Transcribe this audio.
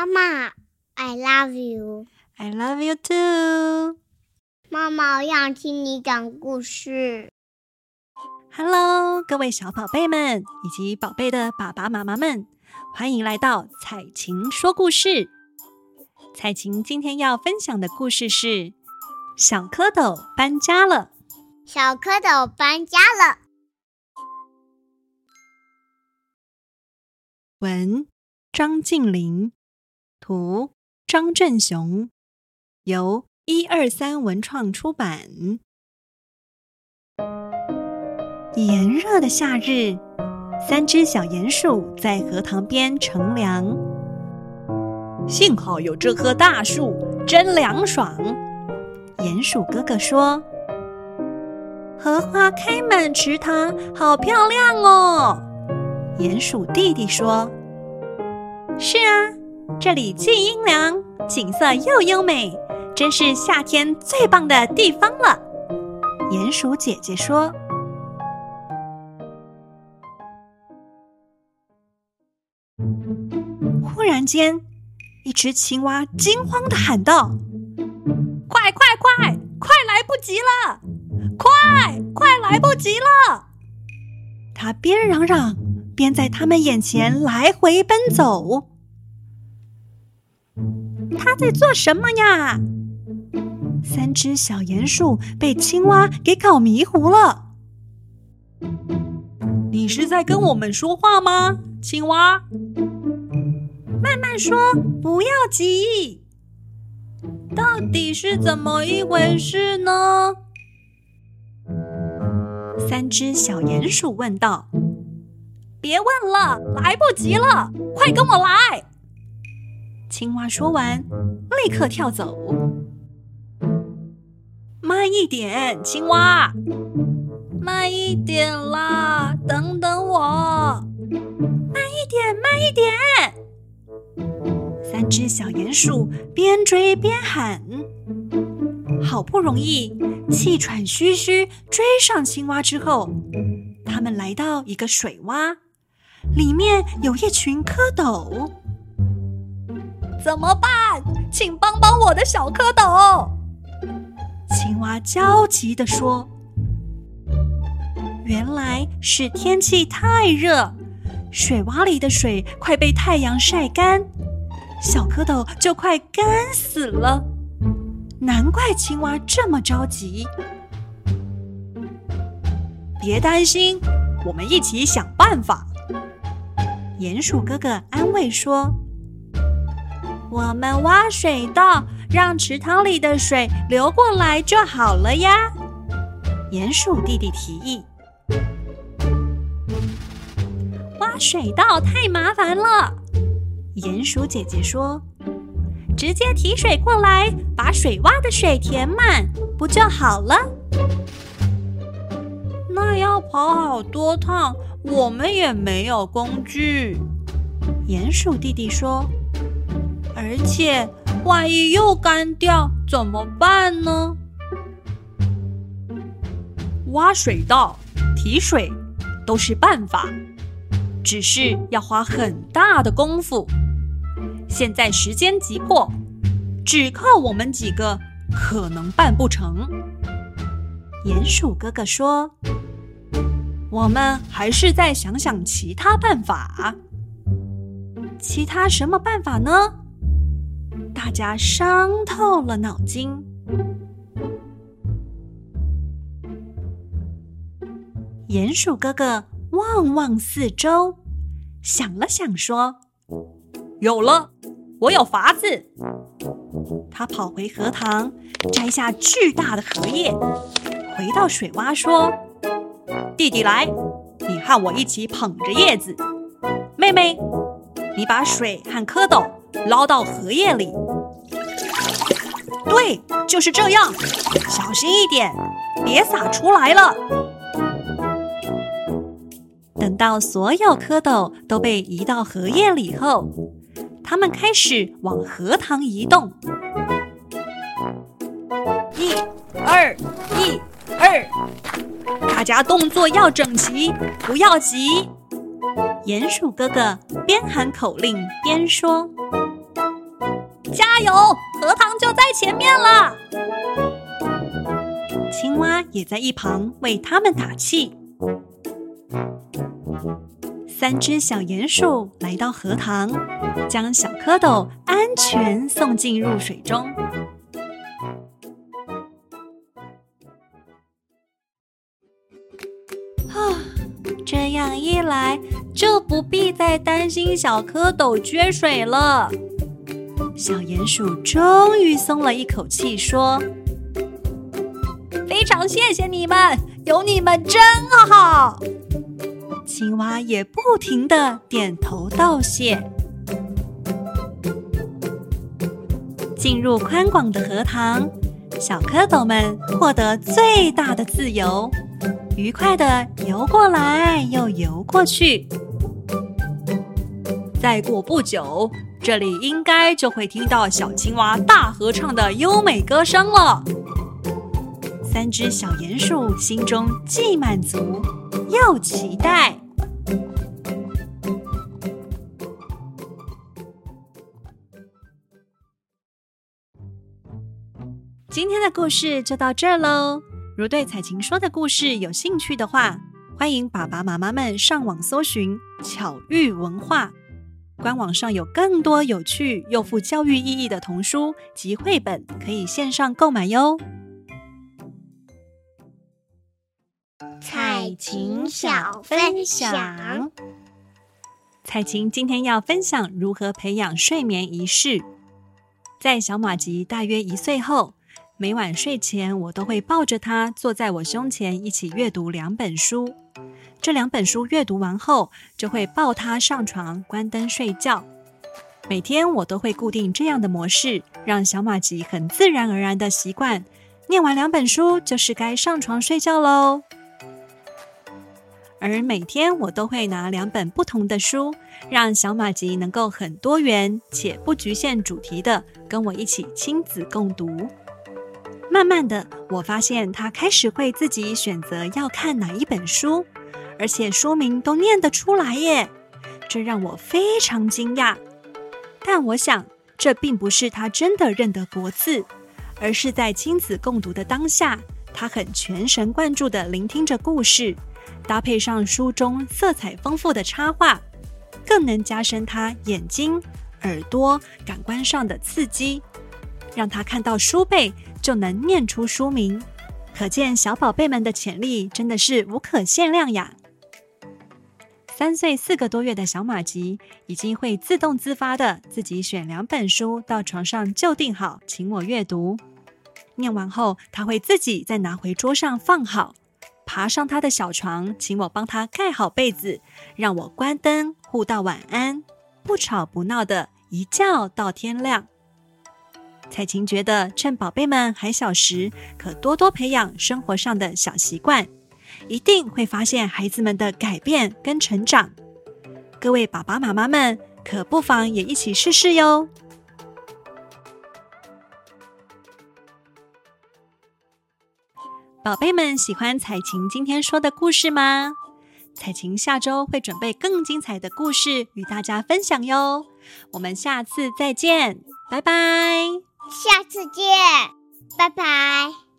妈妈，I love you. I love you too. 妈妈，我想听你讲故事。Hello，各位小宝贝们以及宝贝的爸爸妈妈们，欢迎来到彩琴说故事。彩琴今天要分享的故事是《小蝌蚪搬家了》。小蝌蚪搬家了。文：张晋霖，图：张正雄，由一二三文创出版。炎热的夏日，三只小鼹鼠在荷塘边乘凉。幸好有这棵大树，真凉爽。鼹鼠哥哥说：“荷花开满池塘，好漂亮哦。”鼹鼠弟弟说：“是啊，这里既阴凉，景色又优美，真是夏天最棒的地方了。”鼹鼠姐姐说。忽然间，一只青蛙惊慌的喊道：“快快快，快来不及了！快快来不及了！”它边嚷嚷边在他们眼前来回奔走。它在做什么呀？三只小鼹鼠被青蛙给搞迷糊了。你是在跟我们说话吗，青蛙？慢慢说，不要急。到底是怎么一回事呢？三只小鼹鼠问道。别问了，来不及了，快跟我来！青蛙说完，立刻跳走。慢一点，青蛙，慢一点啦，等等我。慢一点，慢一点。三只小鼹鼠边追边喊，好不容易气喘吁吁追上青蛙之后，他们来到一个水洼，里面有一群蝌蚪。怎么办？请帮帮我的小蝌蚪！青蛙焦急地说：“原来是天气太热，水洼里的水快被太阳晒干。”小蝌蚪就快干死了，难怪青蛙这么着急。别担心，我们一起想办法。鼹鼠哥哥安慰说：“我们挖水道，让池塘里的水流过来就好了呀。”鼹鼠弟弟提议：“挖水道太麻烦了。”鼹鼠姐姐说：“直接提水过来，把水洼的水填满，不就好了？”那要跑好多趟，我们也没有工具。鼹鼠弟弟说：“而且万一又干掉怎么办呢？”挖水道、提水都是办法。只是要花很大的功夫。现在时间急迫，只靠我们几个可能办不成。鼹鼠哥哥说：“我们还是再想想其他办法。其他什么办法呢？”大家伤透了脑筋。鼹鼠哥哥。望望四周，想了想，说：“有了，我有法子。”他跑回荷塘，摘下巨大的荷叶，回到水洼，说：“弟弟来，你和我一起捧着叶子。妹妹，你把水和蝌蚪捞到荷叶里。对，就是这样，小心一点，别洒出来了。”等到所有蝌蚪都被移到荷叶里后，他们开始往荷塘移动。一、二、一、二，大家动作要整齐，不要急。鼹鼠哥哥边喊口令边说：“加油，荷塘就在前面了。青蛙也在一旁为他们打气。三只小鼹鼠来到荷塘，将小蝌蚪安全送进入水中。啊，这样一来就不必再担心小蝌蚪缺水了。小鼹鼠终于松了一口气，说：“非常谢谢你们，有你们真好。”青蛙也不停地点头道谢。进入宽广的荷塘，小蝌蚪们获得最大的自由，愉快地游过来又游过去。再过不久，这里应该就会听到小青蛙大合唱的优美歌声了。三只小鼹鼠心中既满足又期待。今天的故事就到这喽。如对彩琴说的故事有兴趣的话，欢迎爸爸妈妈们上网搜寻“巧遇文化”，官网上有更多有趣又富教育意义的童书及绘本，可以线上购买哟。彩琴小分享，彩琴今天要分享如何培养睡眠仪式。在小马吉大约一岁后，每晚睡前，我都会抱着他坐在我胸前，一起阅读两本书。这两本书阅读完后，就会抱他上床，关灯睡觉。每天我都会固定这样的模式，让小马吉很自然而然的习惯，念完两本书就是该上床睡觉喽。而每天我都会拿两本不同的书，让小马吉能够很多元且不局限主题的跟我一起亲子共读。慢慢的，我发现他开始会自己选择要看哪一本书，而且书名都念得出来耶，这让我非常惊讶。但我想，这并不是他真的认得国字，而是在亲子共读的当下，他很全神贯注地聆听着故事，搭配上书中色彩丰富的插画，更能加深他眼睛、耳朵感官上的刺激，让他看到书背。就能念出书名，可见小宝贝们的潜力真的是无可限量呀！三岁四个多月的小马吉已经会自动自发的自己选两本书到床上就定好，请我阅读。念完后，他会自己再拿回桌上放好，爬上他的小床，请我帮他盖好被子，让我关灯，互道晚安，不吵不闹的一觉到天亮。采晴觉得，趁宝贝们还小时，可多多培养生活上的小习惯，一定会发现孩子们的改变跟成长。各位爸爸妈妈们，可不妨也一起试试哟。宝贝们喜欢彩晴今天说的故事吗？彩晴下周会准备更精彩的故事与大家分享哟。我们下次再见，拜拜。下次见，拜拜。